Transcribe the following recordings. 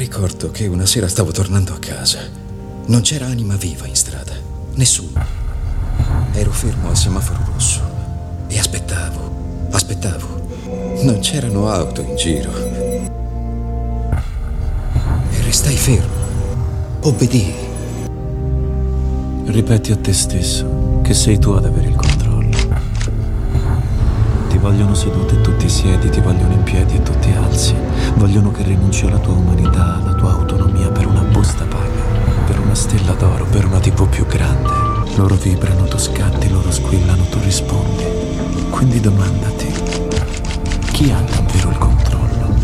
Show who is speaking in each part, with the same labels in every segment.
Speaker 1: Ricordo che una sera stavo tornando a casa. Non c'era anima viva in strada. Nessuno. Ero fermo al semaforo rosso e aspettavo, aspettavo. Non c'erano auto in giro. E restai fermo. Obbedii.
Speaker 2: Ripeti a te stesso che sei tu ad avere il controllo. Vogliono seduto e tu ti siedi, ti vogliono in piedi e tu ti alzi. Vogliono che rinunci alla tua umanità, alla tua autonomia per una busta paga, per una stella d'oro, per una tipo più grande. Loro vibrano, tu scatti, loro squillano, tu rispondi. Quindi domandati, chi ha davvero il controllo?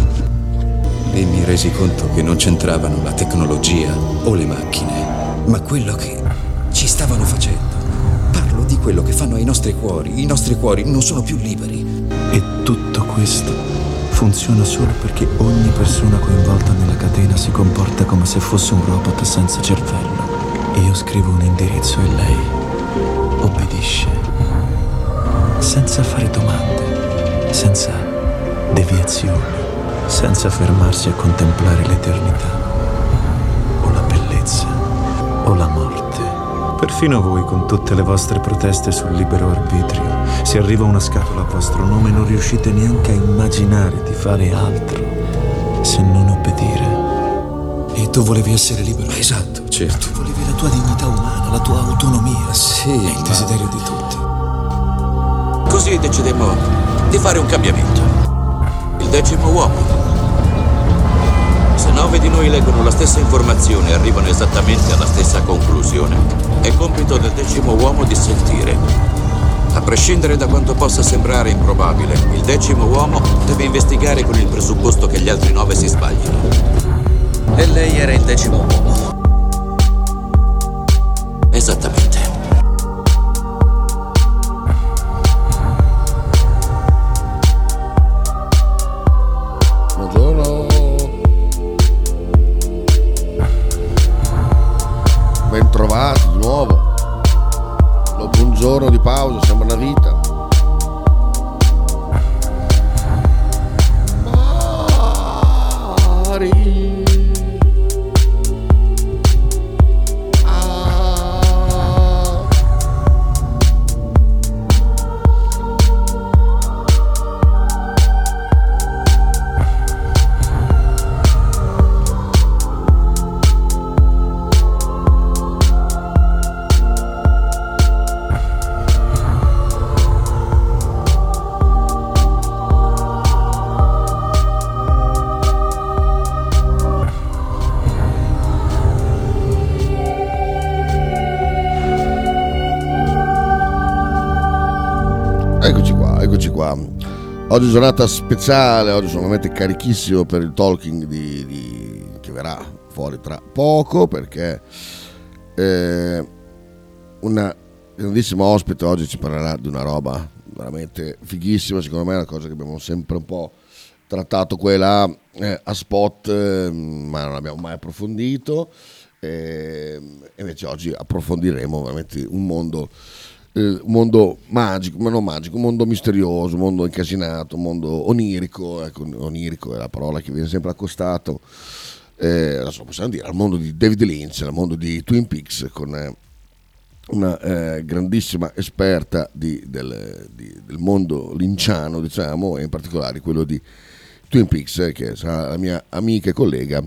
Speaker 1: E mi resi conto che non c'entravano la tecnologia o le macchine, ma quello che ci stavano facendo. Di quello che fanno ai nostri cuori. I nostri cuori non sono più liberi.
Speaker 2: E tutto questo funziona solo perché ogni persona coinvolta nella catena si comporta come se fosse un robot senza cervello. Io scrivo un indirizzo e lei obbedisce. Senza fare domande, senza deviazioni, senza fermarsi a contemplare l'eternità, o la bellezza, o la morte. Perfino voi, con tutte le vostre proteste sul libero arbitrio, se arriva una scatola a vostro nome non riuscite neanche a immaginare di fare altro se non obbedire.
Speaker 1: E tu volevi essere libero? Esatto, certo.
Speaker 2: Tu volevi la tua dignità umana, la tua autonomia.
Speaker 1: Sì,
Speaker 2: È il desiderio di tutti.
Speaker 3: Così decidemmo di fare un cambiamento. Il decimo uomo. Se nove di noi leggono la stessa informazione e arrivano esattamente alla stessa conclusione, è compito del decimo uomo di sentire. A prescindere da quanto possa sembrare improbabile, il decimo uomo deve investigare con il presupposto che gli altri nove si sbaglino. E lei era il decimo uomo. Esattamente.
Speaker 4: Oggi è giornata speciale, oggi sono veramente carichissimo per il talking di, di- che verrà fuori tra poco perché eh, una grandissima ospite oggi ci parlerà di una roba veramente fighissima, secondo me è una cosa che abbiamo sempre un po' trattato qua là eh, a spot, eh, ma non abbiamo mai approfondito. E invece oggi approfondiremo veramente un mondo un mondo magico, ma non magico, un mondo misterioso, un mondo incasinato, un mondo onirico, ecco, onirico è la parola che viene sempre accostato, eh, adesso possiamo dire, al mondo di David Lynch, al mondo di Twin Peaks, con eh, una eh, grandissima esperta di- del, di- del mondo linciano, diciamo, e in particolare quello di Twin Peaks, eh, che sarà la mia amica e collega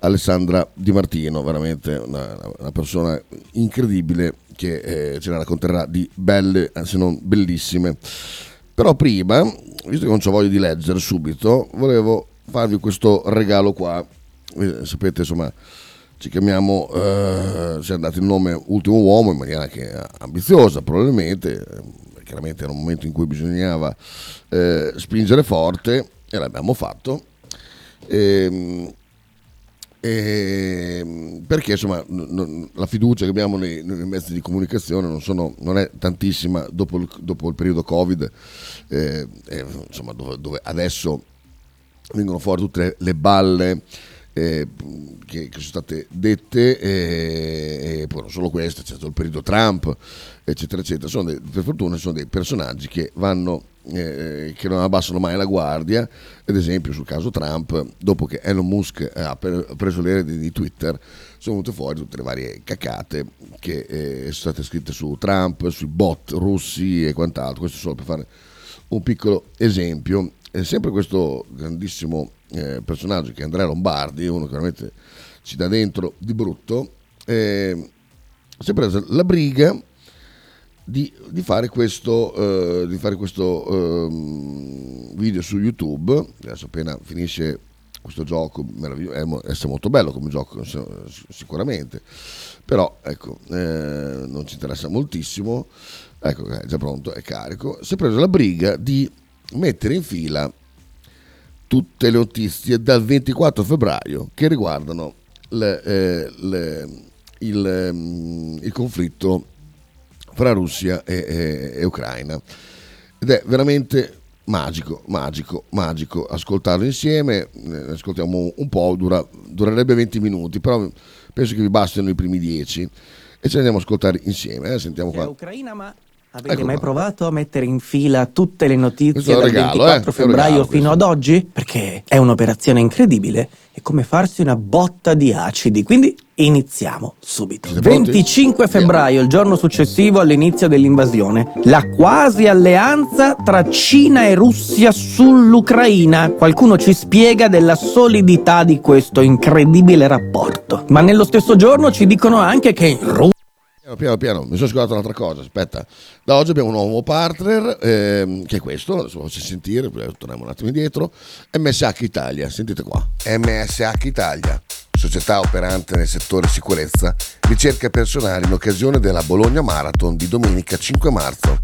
Speaker 4: Alessandra Di Martino, veramente una, una persona incredibile che eh, ce ne racconterà di belle, se non bellissime. Però prima, visto che non ho voglia di leggere subito, volevo farvi questo regalo qua. Eh, sapete, insomma, ci chiamiamo, eh, ci è andato il nome Ultimo Uomo in maniera anche ambiziosa, probabilmente. eh, Chiaramente era un momento in cui bisognava eh, spingere forte e l'abbiamo fatto. Ehm, Ehm, perché insomma la fiducia che abbiamo nei, nei mezzi di comunicazione non, sono- non è tantissima. Dopo il, dopo il periodo covid eh, eh, insomma dove, dove adesso vengono fuori tutte le, le balle eh, che, che, sono state dette, e, e poi non solo queste, c'è stato il periodo Trump, eccetera, eccetera. Dei, per fortuna sono dei personaggi che vanno eh, che non abbassano mai la guardia, ad esempio sul caso Trump, dopo che Elon Musk ha preso le reti di Twitter, sono venute fuori tutte le varie cacate che eh, sono state scritte su Trump, sui bot russi e quant'altro, questo solo per fare un piccolo esempio. È sempre questo grandissimo eh, personaggio che è Andrea Lombardi, uno che veramente ci dà dentro di brutto, eh, si è preso la briga di, di, fare questo, uh, di fare questo uh, video su YouTube. Adesso appena finisce questo gioco, meraviglioso, è molto bello come gioco sicuramente, però ecco, eh, non ci interessa moltissimo. Ecco, è già pronto, è carico. Si è preso la briga di mettere in fila tutte le notizie dal 24 febbraio che riguardano le, eh, le, il, mm, il conflitto fra Russia e, e, e Ucraina. Ed è veramente magico, magico, magico ascoltarlo insieme. Ne ascoltiamo un po', dura, durerebbe 20 minuti, però penso che vi bastino i primi 10 e ce ne andiamo a ascoltare insieme. Eh? Sentiamo qua.
Speaker 5: Ucraina, ma Avete ecco mai qua. provato a mettere in fila tutte le notizie dal regalo, 24 eh? febbraio fino ad oggi? Perché è un'operazione incredibile, è come farsi una botta di acidi, quindi iniziamo subito. 25 febbraio, il giorno successivo all'inizio dell'invasione, la quasi alleanza tra Cina e Russia sull'Ucraina. Qualcuno ci spiega della solidità di questo incredibile rapporto. Ma nello stesso giorno ci dicono anche che in Russia
Speaker 4: Piano piano, mi sono scordato un'altra cosa, aspetta. Da oggi abbiamo un nuovo partner, ehm, che è questo, adesso faccio sentire, torniamo un attimo indietro, MSH Italia, sentite qua. MSH Italia, società operante nel settore sicurezza, ricerca personale in occasione della Bologna Marathon di domenica 5 marzo.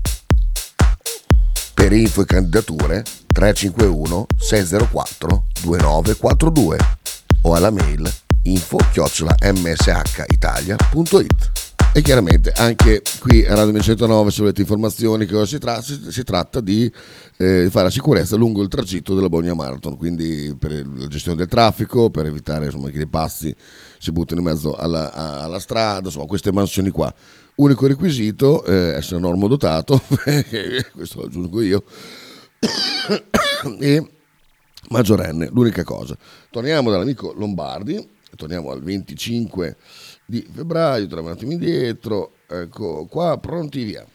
Speaker 4: Per info e candidature 351 604 2942 o alla mail info chiocciola mshitalia.it e chiaramente anche qui a Radio 1909 se volete informazioni che cosa si, tra- si, tratta di eh, fare la sicurezza lungo il tragitto della Bologna Marathon, quindi per la gestione del traffico, per evitare insomma, che i passi si buttino in mezzo alla, alla strada, insomma queste mansioni qua. Unico requisito eh, essere normodotato, questo lo aggiungo io, e maggiorenne, l'unica cosa. Torniamo dall'amico Lombardi, torniamo al 25 di febbraio, torniamo un attimo indietro, ecco qua, pronti via.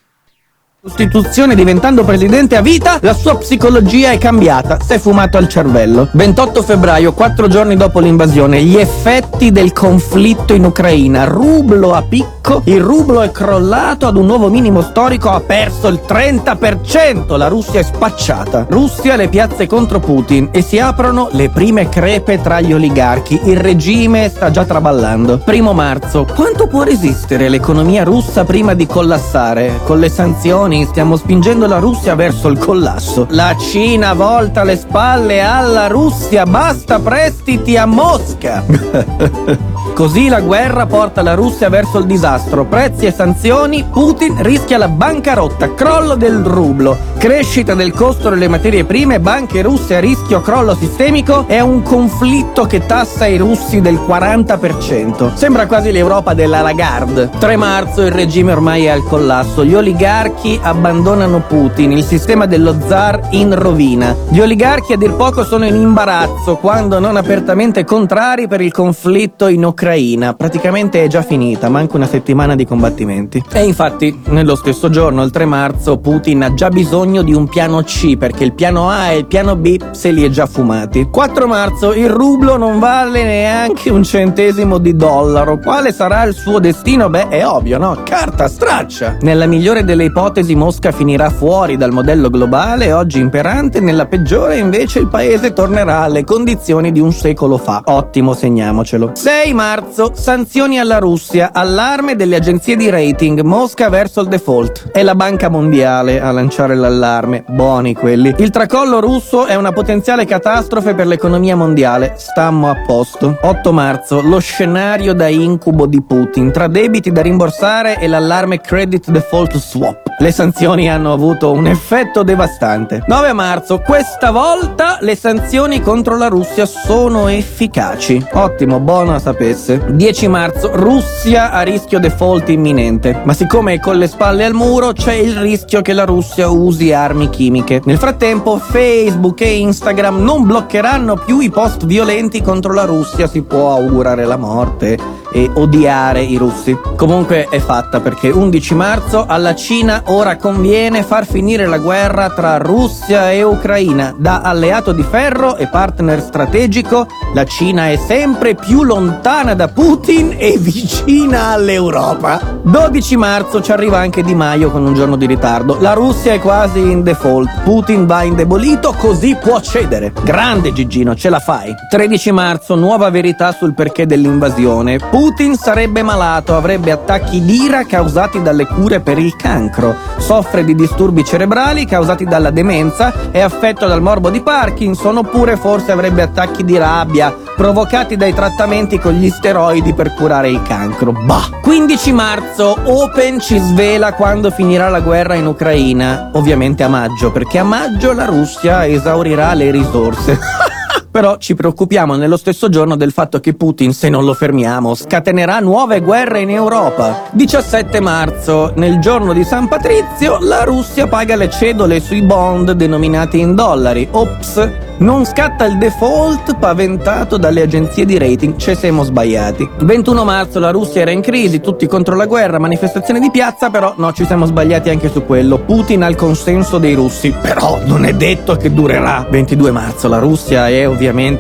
Speaker 5: Costituzione diventando presidente a vita, la sua psicologia è cambiata, si è fumato al cervello. 28 febbraio, quattro giorni dopo l'invasione, gli effetti del conflitto in Ucraina. Rublo a picco, il rublo è crollato ad un nuovo minimo storico, ha perso il 30%, la Russia è spacciata. Russia le piazze contro Putin e si aprono le prime crepe tra gli oligarchi. Il regime sta già traballando. Primo marzo, quanto può resistere l'economia russa prima di collassare? Con le sanzioni sanzioni stiamo spingendo la Russia verso il collasso. La Cina volta le spalle alla Russia, basta prestiti a Mosca. Così la guerra porta la Russia verso il disastro. Prezzi e sanzioni, Putin rischia la bancarotta, crollo del rublo, crescita del costo delle materie prime, banche russe a rischio crollo sistemico e un conflitto che tassa i russi del 40%. Sembra quasi l'Europa della Lagarde. 3 marzo il regime ormai è al collasso, gli oligarchi abbandonano Putin, il sistema dello zar in rovina. Gli oligarchi a dir poco sono in imbarazzo, quando non apertamente contrari per il conflitto in Ucraina. Praticamente è già finita, manca una settimana di combattimenti. E infatti, nello stesso giorno, il 3 marzo, Putin ha già bisogno di un piano C, perché il piano A e il piano B se li è già fumati. 4 marzo, il rublo non vale neanche un centesimo di dollaro. Quale sarà il suo destino? Beh, è ovvio, no? Carta straccia. Nella migliore delle ipotesi Mosca finirà fuori dal modello globale oggi imperante, nella peggiore invece il paese tornerà alle condizioni di un secolo fa. Ottimo, segniamocelo. 6 marzo, sanzioni alla Russia, allarme delle agenzie di rating, Mosca verso il default. È la Banca Mondiale a lanciare l'allarme, buoni quelli. Il tracollo russo è una potenziale catastrofe per l'economia mondiale, stammo a posto. 8 marzo, lo scenario da incubo di Putin, tra debiti da rimborsare e l'allarme credit default swap. le sanzioni hanno avuto un effetto devastante. 9 marzo, questa volta le sanzioni contro la Russia sono efficaci. Ottimo, buono a sapesse. 10 marzo, Russia a rischio default imminente, ma siccome è con le spalle al muro c'è il rischio che la Russia usi armi chimiche. Nel frattempo Facebook e Instagram non bloccheranno più i post violenti contro la Russia, si può augurare la morte e odiare i russi. Comunque è fatta perché 11 marzo alla Cina ora conviene far finire la guerra tra Russia e Ucraina. Da alleato di ferro e partner strategico, la Cina è sempre più lontana da Putin e vicina all'Europa. 12 marzo ci arriva anche Di Maio con un giorno di ritardo. La Russia è quasi in default. Putin va indebolito, così può cedere. Grande Gigino, ce la fai. 13 marzo, nuova verità sul perché dell'invasione. Putin sarebbe malato, avrebbe attacchi d'ira causati dalle cure per il cancro, soffre di disturbi cerebrali causati dalla demenza, è affetto dal morbo di Parkinson oppure forse avrebbe attacchi di rabbia provocati dai trattamenti con gli steroidi per curare il cancro. Bah! 15 marzo, Open ci svela quando finirà la guerra in Ucraina, ovviamente a maggio, perché a maggio la Russia esaurirà le risorse. Però ci preoccupiamo nello stesso giorno del fatto che Putin, se non lo fermiamo, scatenerà nuove guerre in Europa. 17 marzo, nel giorno di San Patrizio, la Russia paga le cedole sui bond denominati in dollari. Ops, non scatta il default paventato dalle agenzie di rating, ci siamo sbagliati. 21 marzo la Russia era in crisi, tutti contro la guerra, manifestazione di piazza, però no, ci siamo sbagliati anche su quello. Putin ha il consenso dei russi, però non è detto che durerà. 22 marzo la Russia è ovviamente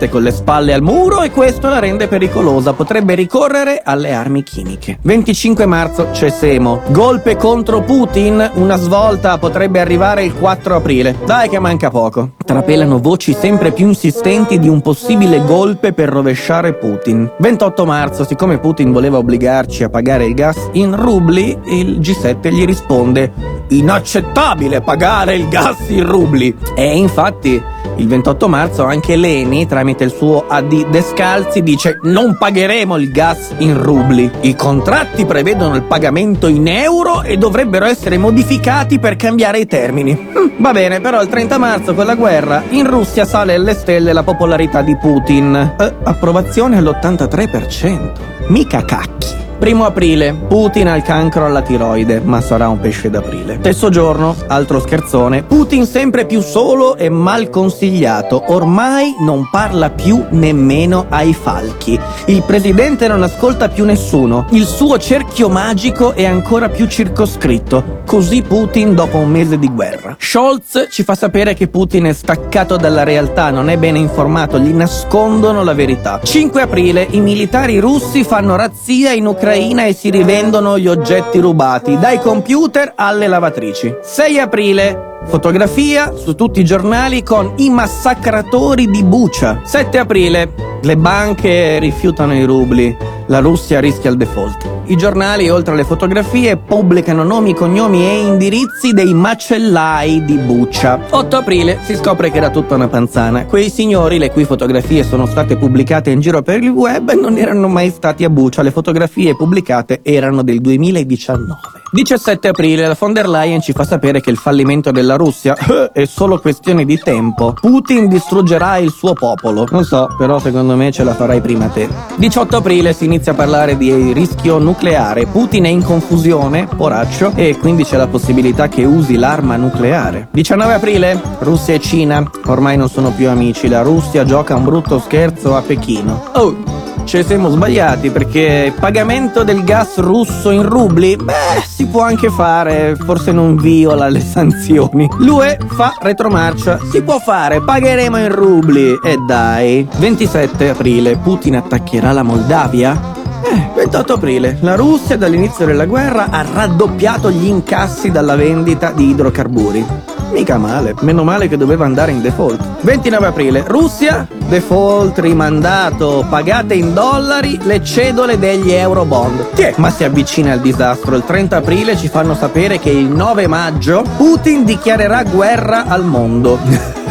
Speaker 5: con le spalle al muro e questo la rende pericolosa, potrebbe ricorrere alle armi chimiche. 25 marzo c'è Semo. Golpe contro Putin, una svolta potrebbe arrivare il 4 aprile. Dai che manca poco. Trapelano voci sempre più insistenti di un possibile golpe per rovesciare Putin. 28 marzo, siccome Putin voleva obbligarci a pagare il gas in rubli, il G7 gli risponde inaccettabile pagare il gas in rubli. E infatti il 28 marzo anche Leni, tramite il suo AD Descalzi, dice non pagheremo il gas in rubli. I contratti prevedono il pagamento in euro e dovrebbero essere modificati per cambiare i termini. Hm, va bene, però il 30 marzo con la guerra in Russia sale alle stelle la popolarità di Putin. Eh, approvazione all'83%. Mica cacchi. Primo aprile, Putin ha il cancro alla tiroide, ma sarà un pesce d'aprile. Stesso giorno, altro scherzone, Putin sempre più solo e mal consigliato, ormai non parla più nemmeno ai falchi. Il presidente non ascolta più nessuno, il suo cerchio magico è ancora più circoscritto, così Putin dopo un mese di guerra. Scholz ci fa sapere che Putin è staccato dalla realtà, non è bene informato, gli nascondono la verità. 5 aprile, i militari russi fanno razzia in Ucraina e si rivendono gli oggetti rubati, dai computer alle lavatrici. 6 aprile, Fotografia su tutti i giornali con i massacratori di Bucia. 7 aprile. Le banche rifiutano i rubli. La Russia rischia il default. I giornali, oltre alle fotografie, pubblicano nomi, cognomi e indirizzi dei macellai di Buccia. 8 aprile si scopre che era tutta una panzana. Quei signori, le cui fotografie sono state pubblicate in giro per il web, non erano mai stati a Buccia. Le fotografie pubblicate erano del 2019. 17 aprile la von der Leyen ci fa sapere che il fallimento della Russia è solo questione di tempo. Putin distruggerà il suo popolo. Non so, però secondo me ce la farai prima te. 18 aprile si inizia a parlare di rischio nucleare. Putin è in confusione, poraccio, e quindi c'è la possibilità che usi l'arma nucleare. 19 aprile Russia e Cina ormai non sono più amici. La Russia gioca un brutto scherzo a Pechino. Oh! ci siamo sbagliati perché pagamento del gas russo in rubli? Beh, si può anche fare, forse non viola le sanzioni. L'UE fa retromarcia, si può fare, pagheremo in rubli. E dai, 27 aprile Putin attaccherà la Moldavia? Eh, 28 aprile, la Russia dall'inizio della guerra ha raddoppiato gli incassi dalla vendita di idrocarburi. Mica male, meno male che doveva andare in default. 29 aprile, Russia default, rimandato, pagate in dollari le cedole degli euro bond. Tiè, ma si avvicina il disastro. Il 30 aprile ci fanno sapere che il 9 maggio Putin dichiarerà guerra al mondo.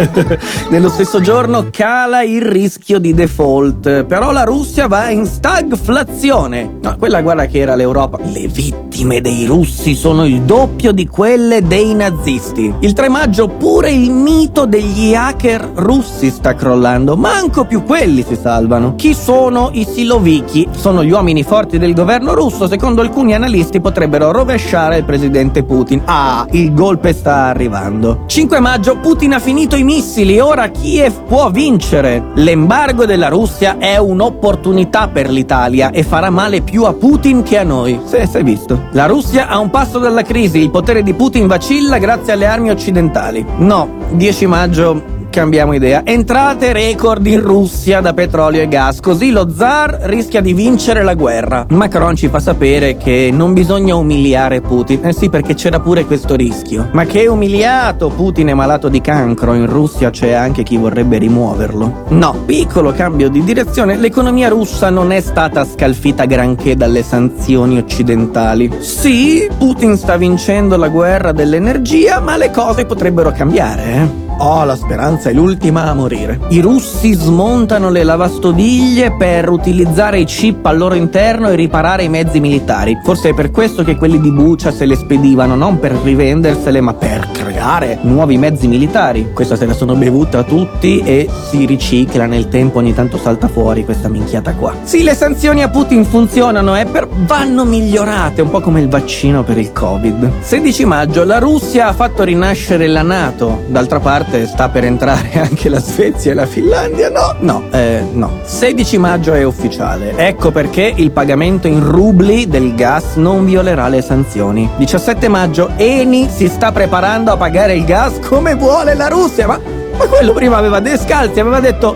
Speaker 5: Nello stesso giorno cala il rischio di default, però la Russia va in stagflazione. No, quella guerra che era l'Europa. Le vittime dei russi sono il doppio di quelle dei nazisti. Il 3 maggio pure il mito degli hacker russi sta crollando, manco più quelli si salvano. Chi sono i siloviki? Sono gli uomini forti del governo russo, secondo alcuni analisti potrebbero rovesciare il presidente Putin. Ah, il golpe sta arrivando. 5 maggio Putin ha finito i missili, ora Kiev può vincere. L'embargo della Russia è un'opportunità per l'Italia e farà male più a Putin che a noi. Se è visto. La Russia ha un passo dalla crisi, il potere di Putin vacilla grazie alle armi occidentali. No, 10 maggio cambiamo idea. Entrate record in Russia da petrolio e gas, così lo zar rischia di vincere la guerra. Macron ci fa sapere che non bisogna umiliare Putin. Eh sì, perché c'era pure questo rischio. Ma che umiliato! Putin è malato di cancro, in Russia c'è anche chi vorrebbe rimuoverlo. No, piccolo cambio di direzione, l'economia russa non è stata scalfita granché dalle sanzioni occidentali. Sì, Putin sta vincendo la guerra dell'energia, ma le cose potrebbero cambiare, eh. Oh, la speranza è l'ultima a morire. I russi smontano le lavastoviglie per utilizzare i chip al loro interno e riparare i mezzi militari. Forse è per questo che quelli di Bucia se le spedivano, non per rivendersele, ma per creare nuovi mezzi militari. Questa se la sono bevuta tutti e si ricicla nel tempo, ogni tanto salta fuori questa minchiata qua. Sì, le sanzioni a Putin funzionano, eh, però vanno migliorate, un po' come il vaccino per il Covid. 16 maggio, la Russia ha fatto rinascere la NATO. D'altra parte parte sta per entrare anche la Svezia e la Finlandia? No, no, eh, no. 16 maggio è ufficiale. Ecco perché il pagamento in rubli del gas non violerà le sanzioni. 17 maggio Eni si sta preparando a pagare il gas come vuole la Russia, ma, ma quello prima aveva descalzi, aveva detto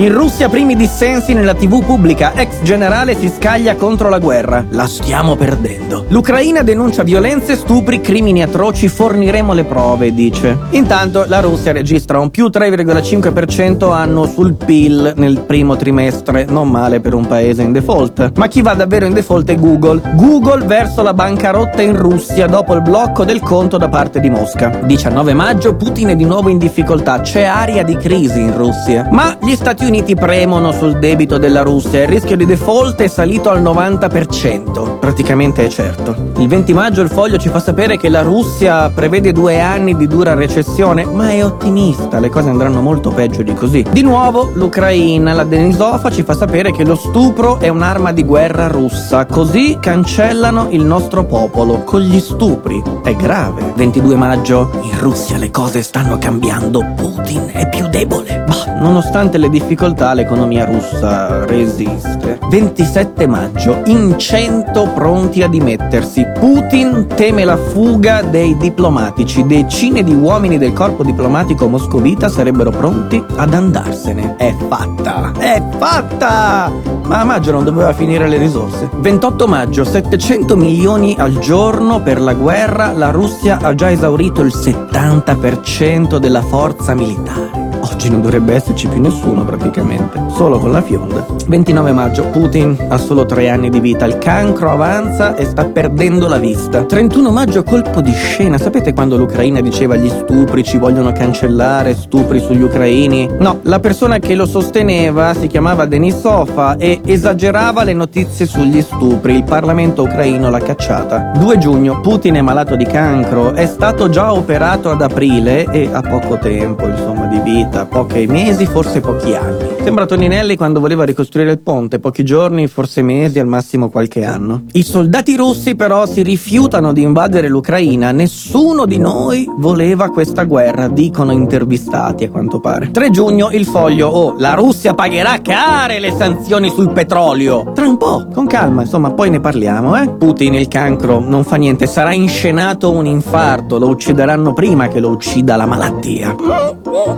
Speaker 5: In Russia primi dissensi nella TV pubblica, ex generale si scaglia contro la guerra. La stiamo perdendo. L'Ucraina denuncia violenze, stupri, crimini atroci, forniremo le prove, dice. Intanto la Russia registra un più 3,5% anno sul PIL nel primo trimestre, non male per un paese in default. Ma chi va davvero in default è Google. Google verso la bancarotta in Russia dopo il blocco del conto da parte di Mosca. 19 maggio Putin è di nuovo in difficoltà, c'è aria di crisi in Russia. Ma gli Stati Uniti premono sul debito della Russia, il rischio di default è salito al 90%, praticamente è certo. Il 20 maggio il foglio ci fa sapere che la Russia prevede due anni di dura recessione, ma è ottimista, le cose andranno molto peggio di così. Di nuovo l'Ucraina, la Denisova ci fa sapere che lo stupro è un'arma di guerra russa, così cancellano il nostro popolo con gli stupri. È grave. 22 maggio, in Russia le cose stanno cambiando, Putin è più debole. Ma nonostante le difficoltà l'economia russa resiste. 27 maggio, in 100 pronti a dimettersi. Putin teme la fuga dei diplomatici. Decine di uomini del corpo diplomatico moscovita sarebbero pronti ad andarsene. È fatta! È fatta! Ma a maggio non doveva finire le risorse. 28 maggio, 700 milioni al giorno per la guerra. La Russia ha già esaurito il 70% della forza militare. Oggi non dovrebbe esserci più nessuno praticamente, solo con la fionda. 29 maggio, Putin ha solo tre anni di vita, il cancro avanza e sta perdendo la vista. 31 maggio, colpo di scena, sapete quando l'Ucraina diceva gli stupri ci vogliono cancellare, stupri sugli ucraini? No, la persona che lo sosteneva si chiamava Denisova e esagerava le notizie sugli stupri, il Parlamento ucraino l'ha cacciata. 2 giugno, Putin è malato di cancro, è stato già operato ad aprile e ha poco tempo, insomma, di vita vita, pochi mesi, forse pochi anni. Sembra Toninelli quando voleva ricostruire il ponte, pochi giorni, forse mesi, al massimo qualche anno. I soldati russi però si rifiutano di invadere l'Ucraina, nessuno di noi voleva questa guerra, dicono intervistati a quanto pare. 3 giugno il foglio, oh, la Russia pagherà care le sanzioni sul petrolio. Tra un po', con calma, insomma, poi ne parliamo, eh. Putin il cancro non fa niente, sarà inscenato un infarto, lo uccideranno prima che lo uccida la malattia.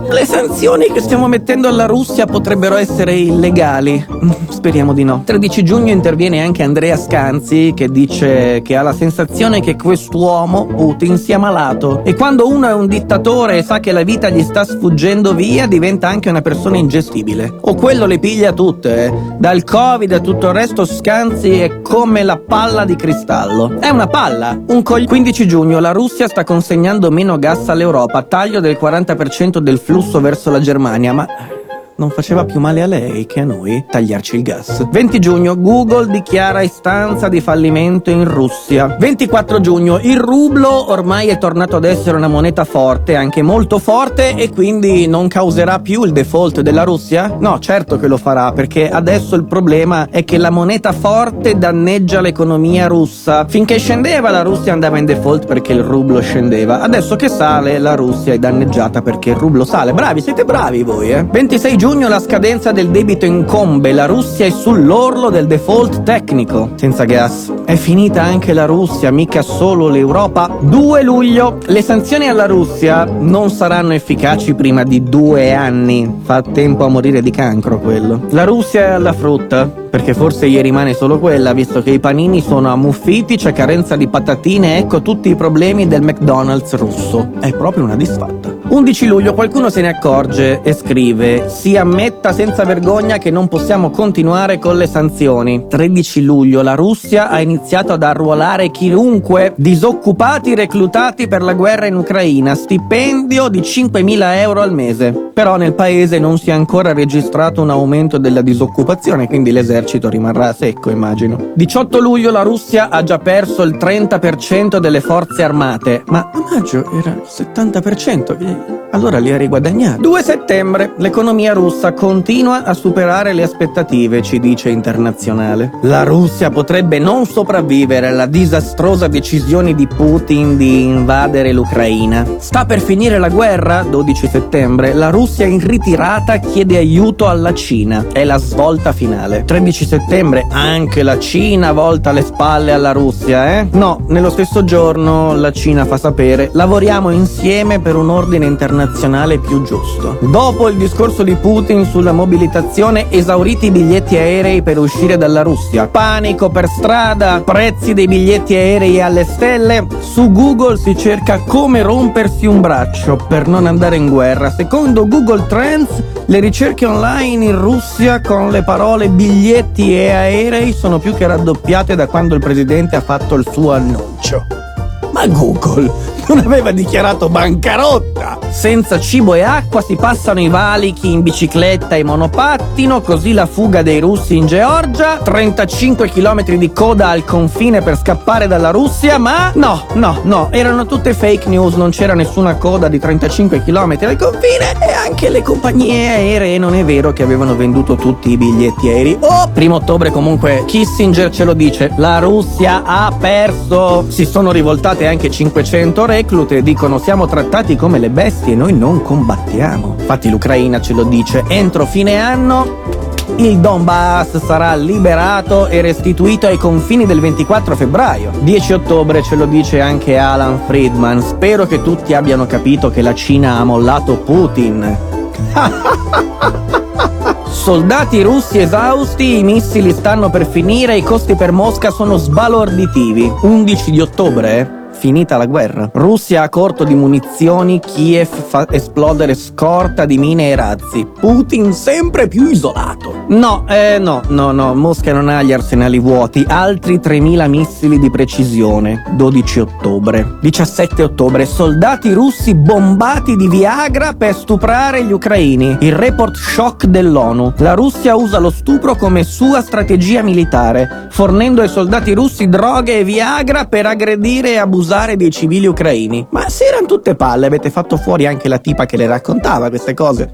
Speaker 5: Le sanzioni sanzioni che stiamo mettendo alla Russia potrebbero essere illegali. Speriamo di no. 13 giugno interviene anche Andrea Scanzi che dice che ha la sensazione che quest'uomo, Putin, sia malato. E quando uno è un dittatore e sa che la vita gli sta sfuggendo via, diventa anche una persona ingestibile. O quello le piglia tutte, eh. Dal Covid a tutto il resto, Scanzi è come la palla di cristallo. È una palla, un coglione. 15 giugno la Russia sta consegnando meno gas all'Europa, taglio del 40% del flusso verso la Germania, ma non faceva più male a lei che a noi tagliarci il gas. 20 giugno, Google dichiara istanza di fallimento in Russia. 24 giugno, il rublo ormai è tornato ad essere una moneta forte, anche molto forte, e quindi non causerà più il default della Russia? No, certo che lo farà, perché adesso il problema è che la moneta forte danneggia l'economia russa. Finché scendeva la Russia andava in default perché il rublo scendeva. Adesso che sale la Russia è danneggiata perché il rublo sale. Bravi, siete bravi voi, eh? 26 giugno la scadenza del debito incombe, la Russia è sull'orlo del default tecnico. Senza gas. È finita anche la Russia, mica solo l'Europa. 2 luglio. Le sanzioni alla Russia non saranno efficaci prima di due anni. Fa tempo a morire di cancro quello. La Russia è alla frutta, perché forse gli rimane solo quella, visto che i panini sono ammuffiti, c'è carenza di patatine, ecco tutti i problemi del McDonald's russo. È proprio una disfatta. 11 luglio qualcuno se ne accorge e scrive si ammetta senza vergogna che non possiamo continuare con le sanzioni. 13 luglio la Russia ha iniziato ad arruolare chiunque, disoccupati reclutati per la guerra in Ucraina, stipendio di 5.000 euro al mese. Però nel paese non si è ancora registrato un aumento della disoccupazione, quindi l'esercito rimarrà secco, immagino. 18 luglio la Russia ha già perso il 30% delle forze armate, ma a maggio era il 70%. Allora li ha riguadagnati. 2 settembre. L'economia russa continua a superare le aspettative, ci dice Internazionale. La Russia potrebbe non sopravvivere alla disastrosa decisione di Putin di invadere l'Ucraina. Sta per finire la guerra? 12 settembre. La Russia in ritirata chiede aiuto alla Cina. È la svolta finale. 13 settembre. Anche la Cina volta le spalle alla Russia, eh? No, nello stesso giorno la Cina fa sapere lavoriamo insieme per un ordine internazionale più giusto. Dopo il discorso di Putin sulla mobilitazione, esauriti i biglietti aerei per uscire dalla Russia, panico per strada, prezzi dei biglietti aerei alle stelle, su Google si cerca come rompersi un braccio per non andare in guerra. Secondo Google Trends, le ricerche online in Russia con le parole biglietti e aerei sono più che raddoppiate da quando il presidente ha fatto il suo annuncio. Ma Google non aveva dichiarato bancarotta. Senza cibo e acqua si passano i valichi in bicicletta e monopattino, così la fuga dei russi in Georgia, 35 km di coda al confine per scappare dalla Russia, ma no, no, no, erano tutte fake news, non c'era nessuna coda di 35 km al confine e anche le compagnie aeree non è vero che avevano venduto tutti i biglietti aerei. Oh, primo ottobre comunque Kissinger ce lo dice, la Russia ha perso. Si sono rivoltate anche 500 reclute dicono siamo trattati come le bestie, noi non combattiamo. Infatti l'Ucraina ce lo dice, entro fine anno il Donbass sarà liberato e restituito ai confini del 24 febbraio. 10 ottobre ce lo dice anche Alan Friedman. Spero che tutti abbiano capito che la Cina ha mollato Putin. Soldati russi esausti, i missili stanno per finire, i costi per Mosca sono sbalorditivi. 11 di ottobre, eh? Finita la guerra. Russia a corto di munizioni, Kiev fa esplodere scorta di mine e razzi. Putin sempre più isolato. No, eh no, no, no, Mosca non ha gli arsenali vuoti, altri 3000 missili di precisione. 12 ottobre. 17 ottobre, soldati russi bombati di Viagra per stuprare gli ucraini. Il report shock dell'ONU. La Russia usa lo stupro come sua strategia militare, fornendo ai soldati russi droghe e Viagra per aggredire e abusare abusare dei civili ucraini. Ma se erano tutte palle, avete fatto fuori anche la tipa che le raccontava queste cose.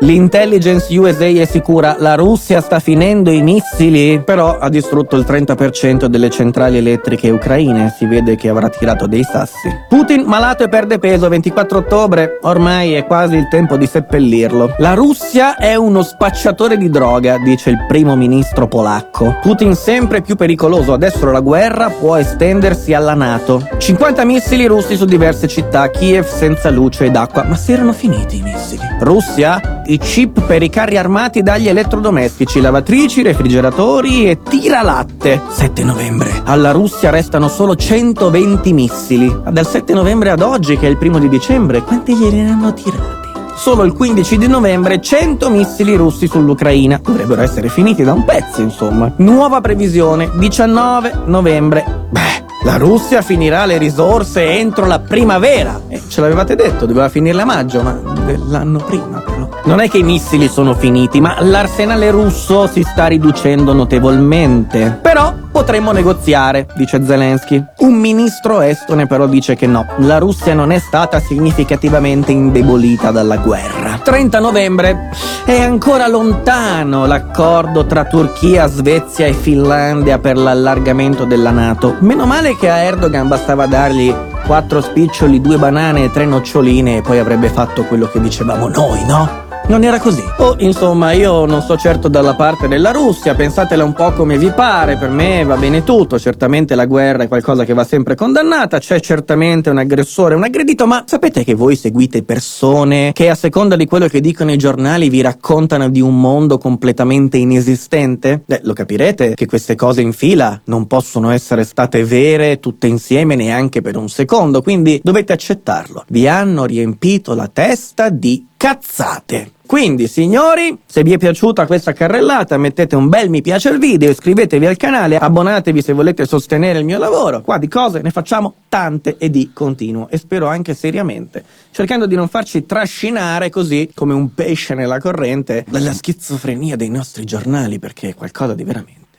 Speaker 5: L'intelligence USA è sicura, la Russia sta finendo i missili, però ha distrutto il 30% delle centrali elettriche ucraine, si vede che avrà tirato dei sassi. Putin malato e perde peso 24 ottobre, ormai è quasi il tempo di seppellirlo. La Russia è uno spacciatore di droga, dice il primo ministro polacco. Putin sempre più pericoloso, adesso la guerra può estendersi alla Nato. 50 missili russi su diverse città, Kiev senza luce ed acqua, ma si erano finiti i missili. Russia? I chip per i carri armati dagli elettrodomestici, lavatrici, refrigeratori e tiralatte. 7 novembre. Alla Russia restano solo 120 missili. Dal 7 novembre ad oggi, che è il primo di dicembre, quanti gliene hanno tirati? Solo il 15 di novembre 100 missili russi sull'Ucraina. Dovrebbero essere finiti da un pezzo, insomma. Nuova previsione, 19 novembre. Beh, la Russia finirà le risorse entro la primavera. Eh, ce l'avevate detto, doveva finirla a maggio, ma dell'anno prima però. Non è che i missili sono finiti, ma l'arsenale russo si sta riducendo notevolmente. Però potremmo negoziare, dice Zelensky. Un ministro estone però dice che no, la Russia non è stata significativamente indebolita dalla guerra. 30 novembre è ancora lontano l'accordo tra Turchia, Svezia e Finlandia per l'allargamento della Nato. Meno male che a Erdogan bastava dargli quattro spiccioli, due banane e tre noccioline e poi avrebbe fatto quello che dicevamo noi, no? Non era così. Oh, insomma, io non sto certo dalla parte della Russia, pensatela un po' come vi pare, per me va bene tutto, certamente la guerra è qualcosa che va sempre condannata, c'è certamente un aggressore, un aggredito, ma sapete che voi seguite persone che a seconda di quello che dicono i giornali vi raccontano di un mondo completamente inesistente? Beh, lo capirete che queste cose in fila non possono essere state vere tutte insieme neanche per un secondo, quindi dovete accettarlo. Vi hanno riempito la testa di cazzate. Quindi, signori, se vi è piaciuta questa carrellata, mettete un bel mi piace al video, iscrivetevi al canale, abbonatevi se volete sostenere il mio lavoro. Qua di cose ne facciamo tante e di continuo e spero anche seriamente, cercando di non farci trascinare così come un pesce nella corrente dalla schizofrenia dei nostri giornali, perché è qualcosa di veramente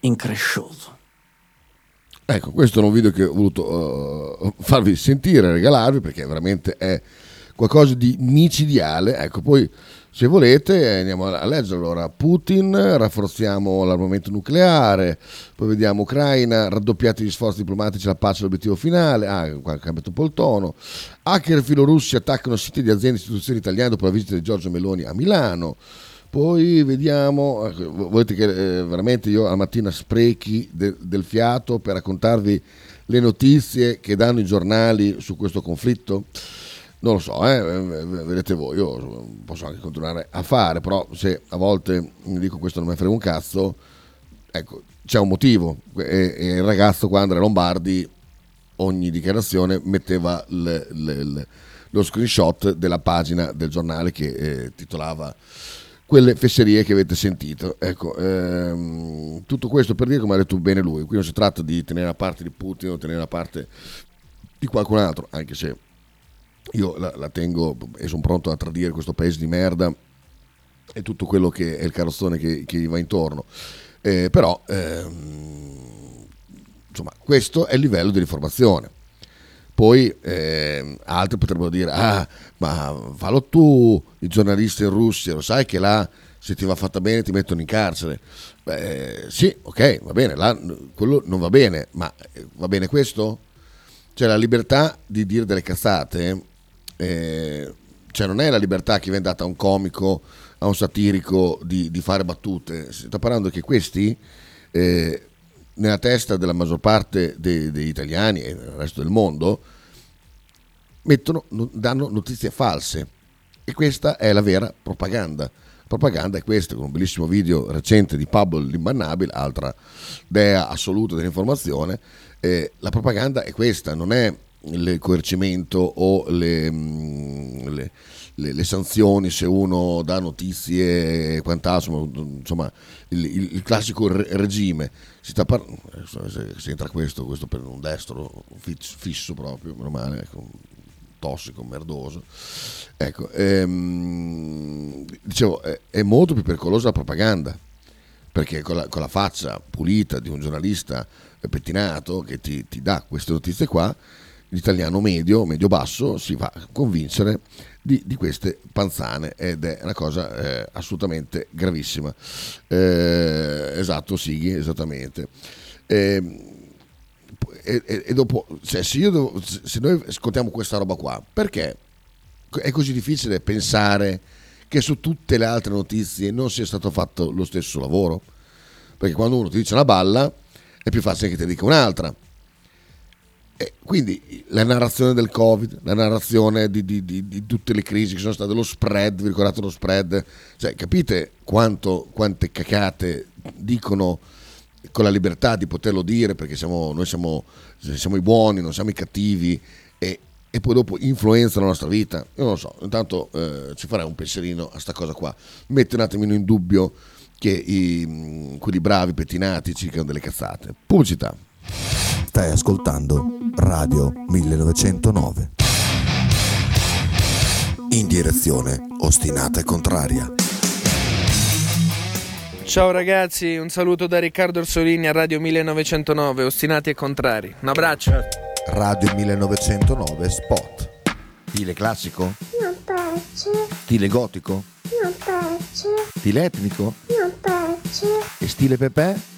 Speaker 5: increscioso.
Speaker 4: Ecco, questo è un video che ho voluto uh, farvi sentire, regalarvi, perché veramente è qualcosa di micidiale. Ecco, poi se volete andiamo a leggere allora Putin, rafforziamo l'armamento nucleare, poi vediamo Ucraina, raddoppiati gli sforzi diplomatici, la pace è l'obiettivo finale, ah, qua ha cambiato un po' il tono, hacker filorussi attaccano siti di aziende e istituzioni italiane dopo la visita di Giorgio Meloni a Milano, poi vediamo, ecco, volete che eh, veramente io alla mattina sprechi de, del fiato per raccontarvi le notizie che danno i giornali su questo conflitto? Non lo so, eh, vedete voi, io posso anche continuare a fare, però se a volte mi dico questo non mi frega un cazzo, ecco, c'è un motivo. E, e il ragazzo qua, Andrea Lombardi, ogni dichiarazione metteva le, le, le, lo screenshot della pagina del giornale che eh, titolava quelle fesserie che avete sentito. Ecco, ehm, tutto questo per dire come ha detto bene lui, qui non si tratta di tenere la parte di Putin o tenere la parte di qualcun altro, anche se io la, la tengo e sono pronto a tradire questo paese di merda e tutto quello che è il carrozzone che, che gli va intorno. Eh, però, ehm, insomma, questo è il livello di informazione. Poi eh, altri potrebbero dire, ah, ma fallo tu, il giornalista in Russia, lo sai che là se ti va fatta bene ti mettono in carcere. Beh, sì, ok, va bene, là, quello non va bene, ma eh, va bene questo? Cioè la libertà di dire delle cazzate eh, cioè non è la libertà che viene data a un comico, a un satirico di, di fare battute, sta parlando che questi eh, nella testa della maggior parte dei, degli italiani e del resto del mondo mettono, danno notizie false e questa è la vera propaganda. propaganda è questa, con un bellissimo video recente di Pablo l'Imbannabile, altra dea assoluta dell'informazione. Eh, la propaganda è questa, non è il coercimento o le, mm, le, le, le, sanzioni se uno dà notizie e quant'altro, insomma il, il, classico regime. Si sta par- se, se, entra questo, questo per un destro fisso proprio, meno male, ecco, tossico, merdoso. Ecco, ehm, dicevo, è, è, molto più pericolosa la propaganda, perché con la, con la faccia pulita di un giornalista pettinato che ti, ti dà queste notizie qua, l'italiano medio, medio-basso, si va a convincere di, di, queste panzane ed è una cosa eh, assolutamente gravissima. Eh, esatto, Sighi, esattamente. Eh, e, e, e, dopo, cioè, se, devo, se noi ascoltiamo questa roba qua, perché è così difficile pensare che su tutte le altre notizie non sia stato fatto lo stesso lavoro? Perché quando uno ti dice una balla è più facile che ti dica un'altra. E quindi la narrazione del Covid, la narrazione di, di, di, di, tutte le crisi che sono state, lo spread, vi ricordate lo spread? Cioè, capite quanto, quante cacate dicono con la libertà di poterlo dire perché siamo, noi siamo, siamo, i buoni, non siamo i cattivi e, e, poi dopo influenzano la nostra vita. Io non lo so, intanto eh, ci farei un pensierino a sta cosa qua. Mette un attimino in dubbio che i, quelli bravi pettinati ci dicano delle cazzate. Pubblicità.
Speaker 6: Stai ascoltando Radio 1909. In direzione ostinata e contraria.
Speaker 7: Ciao ragazzi, un saluto da Riccardo Orsolini a Radio 1909, ostinati e contrari. Un abbraccio.
Speaker 6: Radio 1909 Spot.
Speaker 8: Stile classico?
Speaker 9: Non piace.
Speaker 8: Stile gotico?
Speaker 9: Non piace.
Speaker 8: Stile etnico?
Speaker 9: Non piace.
Speaker 8: E stile Pepe?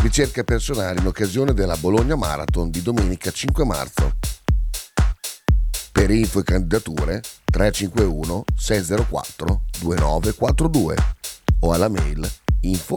Speaker 4: ricerca personale in occasione della Bologna Marathon di domenica 5 marzo. Per info e candidature 351 604 2942 o alla mail info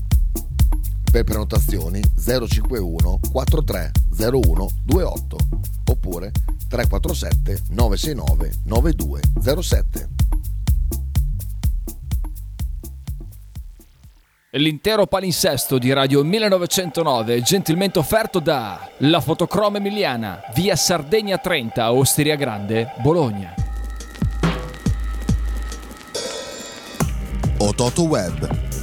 Speaker 4: Per prenotazioni 051 4301 28 oppure 347 969 9207.
Speaker 10: L'intero palinsesto di Radio 1909 è gentilmente offerto da La Fotocroma Emiliana, via Sardegna 30, Osteria Grande, Bologna.
Speaker 6: Ototo Web,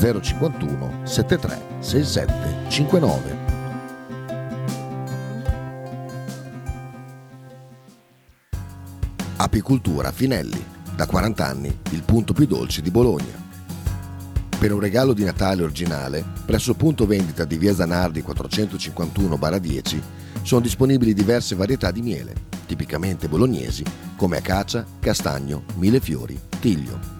Speaker 4: 051 73 67 59. Apicultura Finelli, da 40 anni il punto più dolce di Bologna. Per un regalo di Natale originale, presso il punto vendita di via Zanardi 451-10 sono disponibili diverse varietà di miele, tipicamente bolognesi, come acacia, castagno, millefiori, tiglio.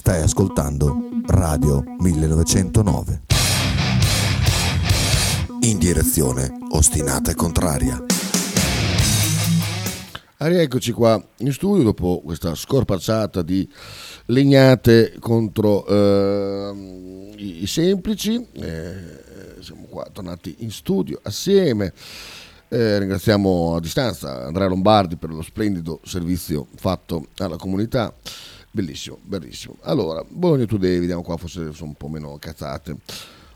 Speaker 6: Stai ascoltando Radio 1909. In direzione ostinata e contraria.
Speaker 4: Ah, rieccoci qua in studio dopo questa scorpacciata di legnate contro ehm, i, i semplici. Eh, siamo qua tornati in studio assieme. Eh, ringraziamo a distanza Andrea Lombardi per lo splendido servizio fatto alla comunità. Bellissimo, bellissimo. Allora, Bologna Today, vediamo qua, forse sono un po' meno cazzate.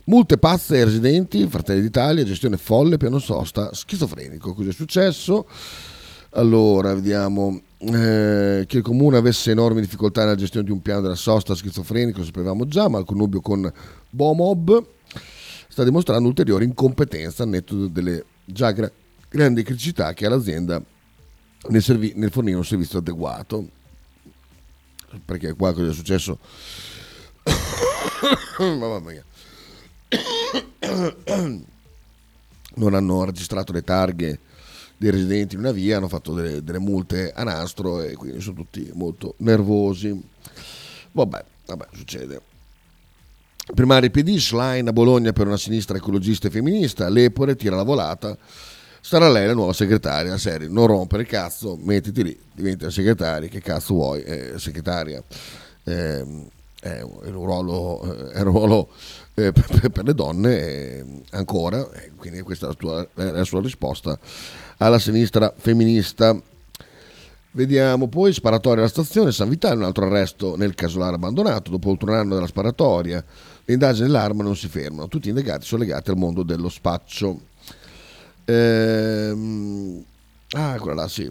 Speaker 4: Multe pazze ai residenti, Fratelli d'Italia, gestione folle, piano sosta, schizofrenico. Cosa è successo? Allora, vediamo eh, che il comune avesse enormi difficoltà nella gestione di un piano della sosta schizofrenico, lo sapevamo già, ma il connubio con Bomob sta dimostrando ulteriore incompetenza al netto delle già gra- grandi criticità che ha l'azienda nel, servi- nel fornire un servizio adeguato. Perché qua cosa è successo? Mamma mia. Non hanno registrato le targhe dei residenti in una via, hanno fatto delle, delle multe a nastro e quindi sono tutti molto nervosi. Vabbè, vabbè, succede. Primaria PD, Schlein a Bologna per una sinistra ecologista e femminista, Lepore tira la volata, sarà lei la nuova segretaria, serie, non rompere il cazzo, mettiti lì, diventa segretaria, che cazzo vuoi, eh, segretaria. Eh, è un ruolo, è un ruolo eh, per, per, le donne eh, ancora, quindi questa è la, tua, è la sua risposta alla sinistra femminista. Vediamo poi sparatoria alla stazione San Vitale, un altro arresto nel casolare abbandonato. Dopo oltre un anno della sparatoria, le indagini dell'arma non si fermano. Tutti indagati sono legati al mondo dello spaccio. Ehm... Ah, quella là, sì.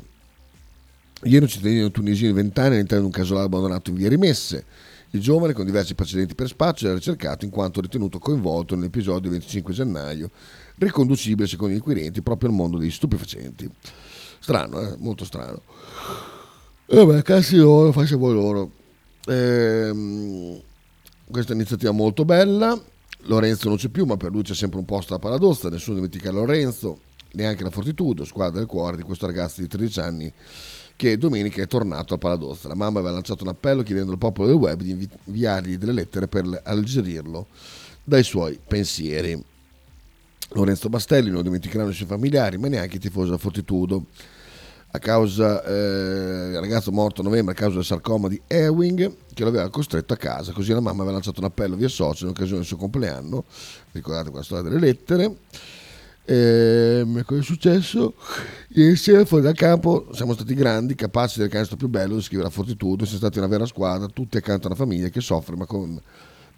Speaker 4: Ieri un cittadino tunisino di 20 anni all'interno di un casolare abbandonato in via Rimesse. Il giovane, con diversi precedenti per spaccio, era ricercato in quanto ritenuto coinvolto nell'episodio 25 gennaio, riconducibile secondo gli inquirenti proprio al mondo dei stupefacenti. Strano, eh? molto strano. E vabbè, cazzi loro, faccia voi loro. Ehm, questa iniziativa molto bella. Lorenzo non c'è più, ma per lui c'è sempre un posto a Paradozza, nessuno dimentica Lorenzo, neanche la Fortitudo, squadra del cuore di questo ragazzo di 13 anni che domenica è tornato a Paladozza. La mamma aveva lanciato un appello chiedendo al popolo del web di inviargli delle lettere per alleggerirlo dai suoi pensieri. Lorenzo Bastelli non dimenticheranno i suoi familiari, ma neanche i tifosi da Fortitudo. A causa, eh, ragazzo morto a novembre a causa del sarcoma di Ewing, che lo aveva costretto a casa. Così la mamma aveva lanciato un appello via social in occasione del suo compleanno. Ricordate quella storia delle lettere. E cosa è successo? Ieri sera fuori dal campo siamo stati grandi, capaci del canestro più bello di scrivere a Fortitudo, siamo stati una vera squadra, tutti accanto a una famiglia che soffre ma, con,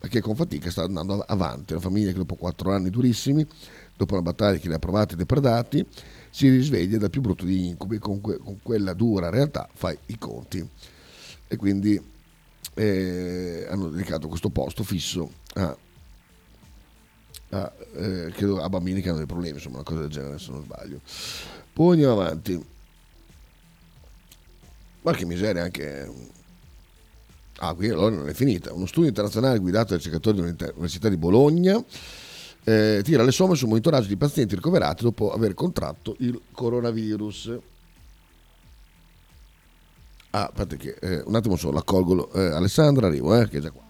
Speaker 4: ma che con fatica sta andando avanti, una famiglia che dopo quattro anni durissimi, dopo una battaglia che li ha provati e depredati, si risveglia dal più brutto di incubi, con, que, con quella dura realtà fai i conti. E quindi eh, hanno dedicato questo posto fisso a a, eh, a bambini che hanno dei problemi, insomma, una cosa del genere, se non sbaglio. Poi andiamo avanti. Ma che miseria anche. Ah, qui allora non è finita. Uno studio internazionale guidato dai ricercatori dell'Università di Bologna eh, tira le somme sul monitoraggio di pazienti ricoverati dopo aver contratto il coronavirus. Ah, aspetta che eh, un attimo solo, accolgo eh, Alessandra, arrivo, eh, che è già qua.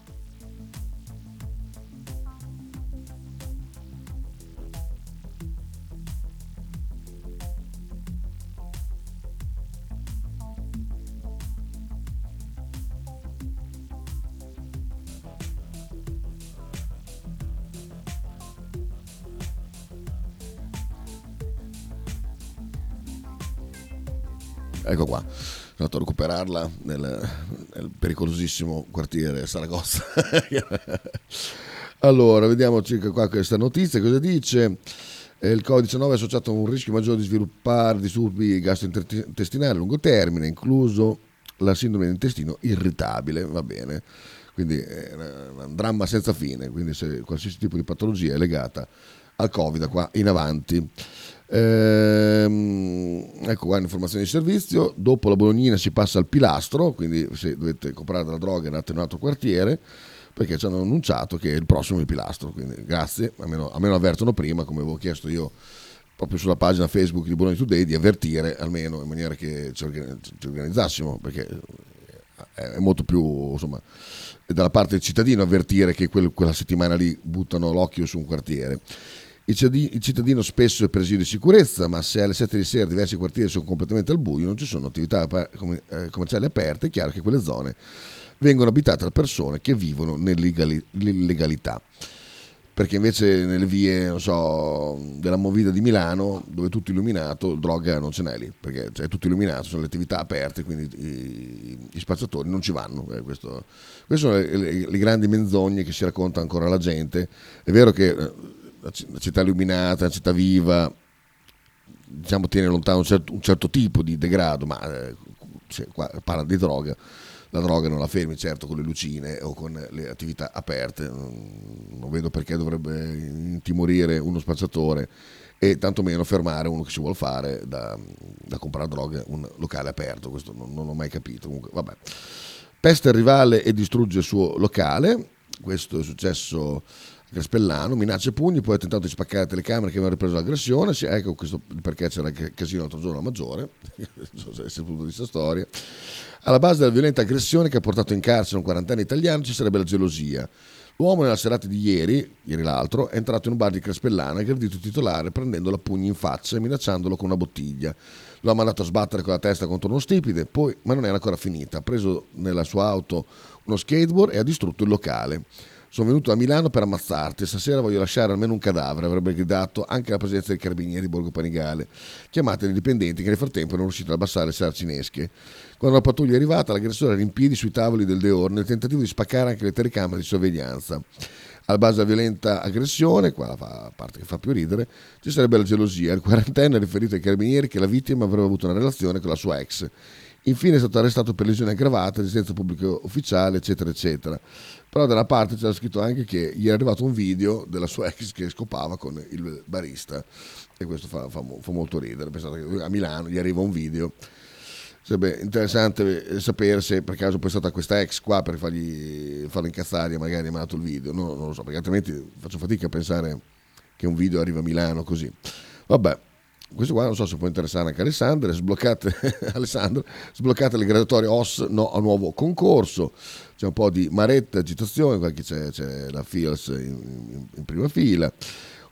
Speaker 4: Ecco qua. Sono andato a recuperarla nel, nel pericolosissimo quartiere Saragossa. Allora vediamo circa qua questa notizia. Cosa dice? Eh, il Covid-19 è associato a un rischio maggiore di sviluppare disturbi gastrointestinali a lungo termine incluso la sindrome dell'intestino irritabile. Va bene. Quindi è un dramma senza fine. Quindi se qualsiasi tipo di patologia è legata al Covid da qua in avanti Ehm, ecco qua l'informazione di servizio. Dopo la Bolognina si passa al Pilastro, quindi se dovete comprare della droga andate in un altro quartiere. perché ci hanno annunciato che è il prossimo il pilastro. Quindi grazie, almeno, almeno avvertono prima, come avevo chiesto io proprio sulla pagina Facebook di Bologna Today, di avvertire almeno in maniera che ci organizzassimo, perché è molto più insomma dalla parte del cittadino avvertire che quel- quella settimana lì buttano l'occhio su un quartiere. Il cittadino, spesso è presidio di sicurezza, ma se alle 7 di sera diversi quartieri sono completamente al buio, non ci sono attività eh, commerciali aperte, è chiaro che quelle zone vengono abitate da persone che vivono nell'illegalità. Perché invece nelle vie, so, della Movida di Milano, dove è tutto illuminato, droga non ce n'è lì, perché cioè, è tutto illuminato, sono le attività aperte, quindi i, i non ci vanno. eh, questo- queste sono le, le- le grandi menzogne che si racconta ancora alla gente. È vero che la città illuminata, la città viva, diciamo tiene lontano un certo, un certo tipo di degrado, ma se qua parla di droga, la droga non la fermi certo con le lucine o con le attività aperte, non, non vedo perché dovrebbe intimorire uno spacciatore e tantomeno fermare uno che si vuole fare da, da comprare droga un locale aperto, questo non, non ho mai capito, comunque vabbè. Pesta il rivale e distrugge il suo locale, questo è successo Caspellano, minacce e pugni, poi ha tentato di spaccare le telecamere che avevano ripreso l'aggressione, sì, ecco questo perché c'era il casino l'altro giorno a Maggiore, non so se saputo di questa storia. Alla base della violenta aggressione che ha portato in carcere un quarantenne italiano ci sarebbe la gelosia. L'uomo nella serata di ieri, ieri l'altro, è entrato in un bar di Crespellana e ha aggredito il titolare prendendolo a pugni in faccia e minacciandolo con una bottiglia. Lo ha mandato a sbattere con la testa contro uno stipite, poi, ma non era ancora finita. Ha preso nella sua auto uno skateboard e ha distrutto il locale. Sono venuto a Milano per ammazzarti, stasera voglio lasciare almeno un cadavere, avrebbe gridato anche la presenza dei carabinieri di Borgo Panigale. Chiamate i dipendenti che nel frattempo erano riusciti ad abbassare le sarcinesche. Quando la pattuglia è arrivata, l'aggressore era in piedi sui tavoli del Deor nel tentativo di spaccare anche le telecamere di sorveglianza. Alla base della violenta aggressione, qua la fa- parte che fa più ridere, ci sarebbe la gelosia. Il quarantenne ha riferito ai carabinieri che la vittima avrebbe avuto una relazione con la sua ex. Infine è stato arrestato per lesioni aggravate, residenza pubblica ufficiale, eccetera, eccetera. Però da una parte c'era scritto anche che gli è arrivato un video della sua ex che scopava con il barista e questo fa, fa fa molto ridere. Pensate che a Milano gli arriva un video. Sarebbe interessante eh, sapere se per caso è stata questa ex qua per fargli, farlo incazzare e magari ha mandato il video. No, non lo so, perché altrimenti faccio fatica a pensare che un video arriva a Milano così. Vabbè, questo qua non so se può interessare anche Alessandro. Sbloccate, Alessandro, sbloccate le graduatorie OS no, a nuovo concorso. C'è un po' di maretta, agitazione, qua c'è, c'è la FIALS in, in- prima fila.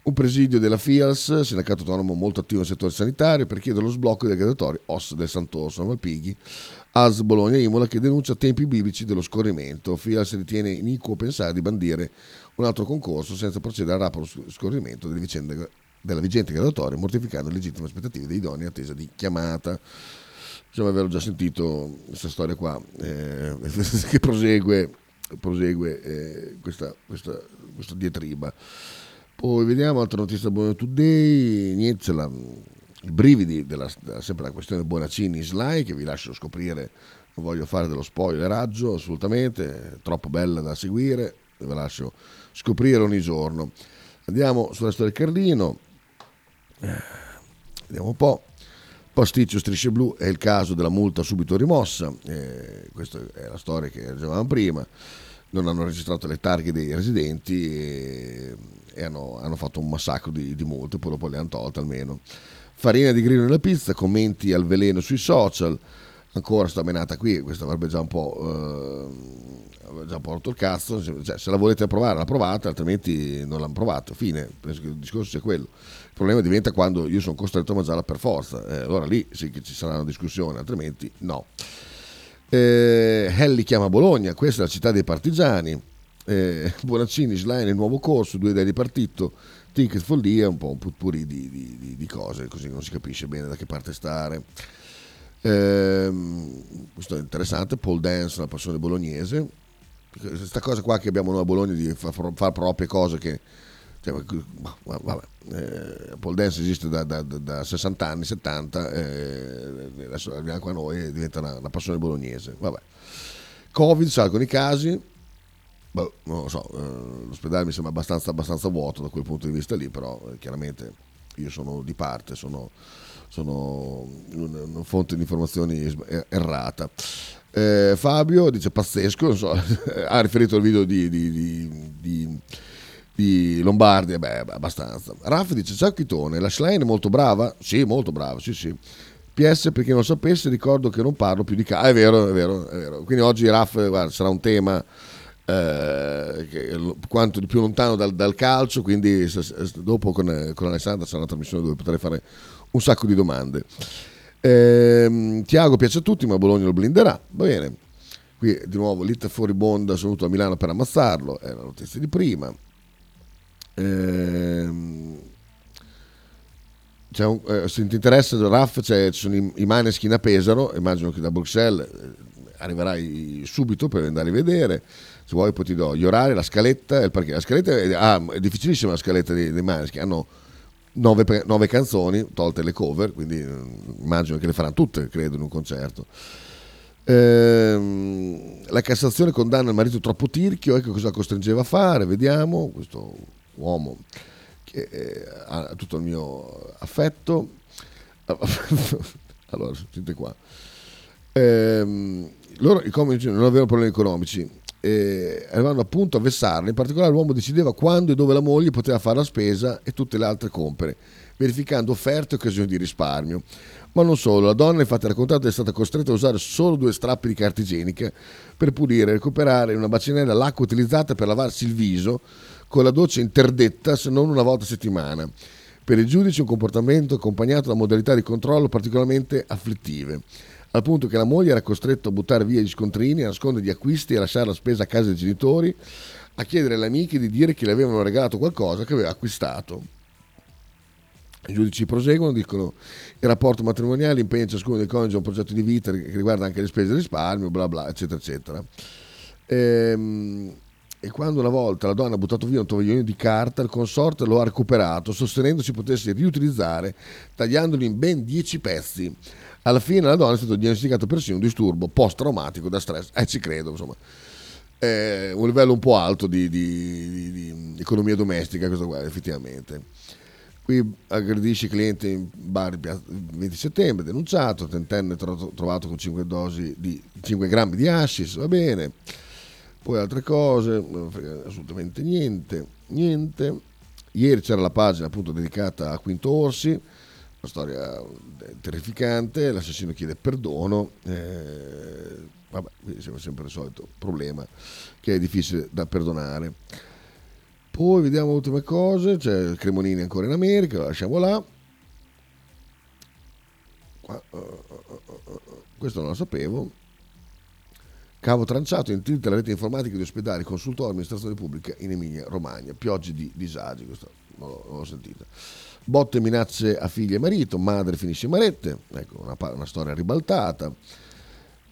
Speaker 4: Un presidio della FIALS, sindacato autonomo molto attivo nel settore sanitario, per chiedere lo sblocco dei graduatori OS del Sant'Orso, Malpighi, AS Bologna Imola che denuncia tempi biblici dello scorrimento. FIALS ritiene iniquo pensare di bandire un altro concorso senza procedere al rapido scorrimento delle vicende della vigente graduatoria, mortificando le legittime aspettative dei idonei in attesa di chiamata. Diciamo averlo già sentito questa storia qua, eh, che prosegue, prosegue eh, questa, questa, questa diatriba. Poi vediamo altra notizia da Buono Today, niente, la, i brividi della, della- sempre la questione Bonaccini Sly che vi lascio scoprire, non voglio fare dello spoileraggio assolutamente, troppo bella da seguire, ve la lascio scoprire ogni giorno. Andiamo sulla storia del Carlino, vediamo un po'. Pasticcio Strisce Blu è il caso della multa subito rimossa, eh, questa è la storia che leggevamo prima, non hanno registrato le targhe dei residenti e, e hanno, hanno fatto un massacro di, di multe, poi dopo le hanno tolte almeno. Farina di grillo nella pizza, commenti al veleno sui social, ancora sta menata qui, questa avrebbe già un po', eh, già un po' rotto il cazzo, cioè, se la volete approvare la provate, altrimenti non l'hanno provato, fine, penso che il discorso sia quello. Il problema diventa quando io sono costretto a mangiarla per forza, eh, allora lì sì che ci sarà una discussione, altrimenti no. Eh, Helli chiama Bologna, questa è la città dei partigiani. Eh, Bonaccini, Schlein, il nuovo corso, due idee di partito, ticket follia, un po' un putpuri di, di- di- di cose, così non si capisce bene da che parte stare. Ehm, questo è interessante, Paul Dance, la passione bolognese. Questa cosa qua che abbiamo noi a Bologna di far, far proprie cose che... cioè, vabbè, eh, Paul Dance esiste da, da- da- da 60 anni, 70, eh, adesso arriviamo qua noi e diventa una, una passione bolognese. Vabbè. Covid, salgono i casi, Boh, non lo so, eh, l'ospedale mi sembra abbastanza, abbastanza vuoto da quel punto di vista lì, però eh, chiaramente io sono di parte, sono, sono una, fonte di informazioni es- errata. Eh, Fabio dice pazzesco, so, ha riferito al video di, di, di, di, di Lombardia, beh, abbastanza. Raff dice ciao Chitone, la Schlein è molto brava? Sì, molto brava, sì sì. PS per chi non sapesse ricordo che non parlo più di calcio, ah, è vero, è vero, è vero. Quindi oggi Raff guarda, sarà un tema eh, che, quanto di più lontano dal, dal calcio, quindi dopo con, con Alessandra sarà una trasmissione dove potrei fare un sacco di domande. Eh, Tiago piace a tutti, ma Bologna lo blinderà. Va bene. Qui di nuovo Litta fuori Bonda sono venuto a Milano per ammazzarlo, è la notizia di prima. Eh, un, eh, se ti interessa Raff ci sono i, i Maneskin a Pesaro, immagino che da Bruxelles eh, arriverai subito per andare a vedere. Se vuoi poi ti do gli orari, la scaletta, perché la scaletta è, ah, è difficilissima la scaletta dei, dei Maneskin, hanno nove, nove, canzoni, tolte le cover, quindi mm, immagino che le faranno tutte, credo, in un concerto. Ehm, la Cassazione condanna il marito troppo tirchio, ecco cosa costringeva a fare, vediamo, questo uomo che eh, ha tutto il mio affetto. allora, sentite qua. Ehm, loro i comici non avevano problemi economici, eh, arrivavano appunto a vessarla. In particolare l'uomo decideva quando e dove la moglie poteva fare la spesa e tutte le altre compere, verificando offerte e occasioni di risparmio. Ma non solo, la donna infatti ha raccontato è stata costretta a usare solo due strappi di carta igienica per pulire e recuperare in una bacinella l'acqua utilizzata per lavarsi il viso con la doccia interdetta se non una volta a settimana. Per il giudice un comportamento accompagnato da modalità di controllo particolarmente afflittive al punto che la moglie era costretta a buttare via gli scontrini, a nascondere gli acquisti e a lasciare la spesa a casa dei genitori, a chiedere alle amiche di dire che le avevano regalato qualcosa che aveva acquistato. I giudici proseguono, dicono il rapporto matrimoniale impegna ciascuno dei coniugi a un progetto di vita che riguarda anche le spese di risparmio, bla bla, eccetera, eccetera. Ehm, e quando una volta la donna ha buttato via un tovagliolino di carta, il consorte lo ha recuperato, sostenendo si potesse riutilizzare, tagliandolo in ben 10 pezzi. Alla fine la donna è stato diagnosticato persino un disturbo post-traumatico da stress. Eh, ci credo, insomma. È un livello un po' alto di, di, di, di economia domestica, questo qua, effettivamente. Qui aggredisce cliente in bar il 20 settembre, denunciato, tentenne trovato con 5 dosi di 5 grammi di hashish, va bene. Poi altre cose, assolutamente niente, niente. Ieri c'era la pagina appunto dedicata a Quinto Orsi, una storia eh, terrificante, l'assassino chiede perdono, eh, vabbè, siamo sempre il solito problema che è difficile da perdonare. Poi vediamo le ultime cose, c'è Cremonini ancora in America, lo lasciamo là. Qua, uh, uh, uh, questo non lo sapevo. Cavo tranciato in tilt la rete informatica di ospedali, consultori, amministrazione pubblica in Emilia Romagna. Piogge di disagi, questo non l'ho, non l'ho sentito botte minacce a figlia e marito, madre finisce in marette, ecco una, una storia ribaltata.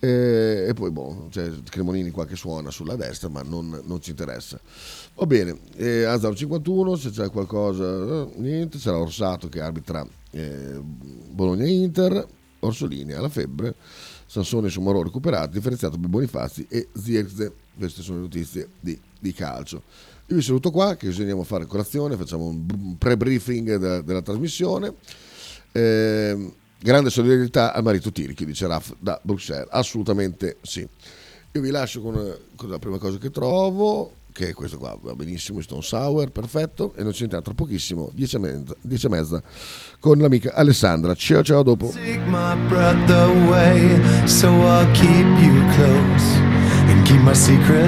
Speaker 4: E, e poi boh, c'è Cremonini qua che suona sulla destra, ma non, non ci interessa. Va bene, eh, a 051 se c'è qualcosa, eh, niente, c'era Orsato che arbitra eh, Bologna-Inter, Orsolini alla febbre, Sansone su Moro recuperato, differenziato per Bonifazzi e Zirze, queste sono le notizie di, di calcio. Io vi saluto qua, che così andiamo a fare colazione, facciamo un pre-briefing della, della trasmissione. Eh, grande solidarietà al marito Tirchi, dice Raff da Bruxelles. Assolutamente sì. Io vi lascio con, con, la prima cosa che trovo, che è questo qua, va benissimo, Stone Sour, perfetto, e noi ci sentiamo tra pochissimo, 10 e mezza, 10 e mezza con l'amica Alessandra. Ciao ciao dopo.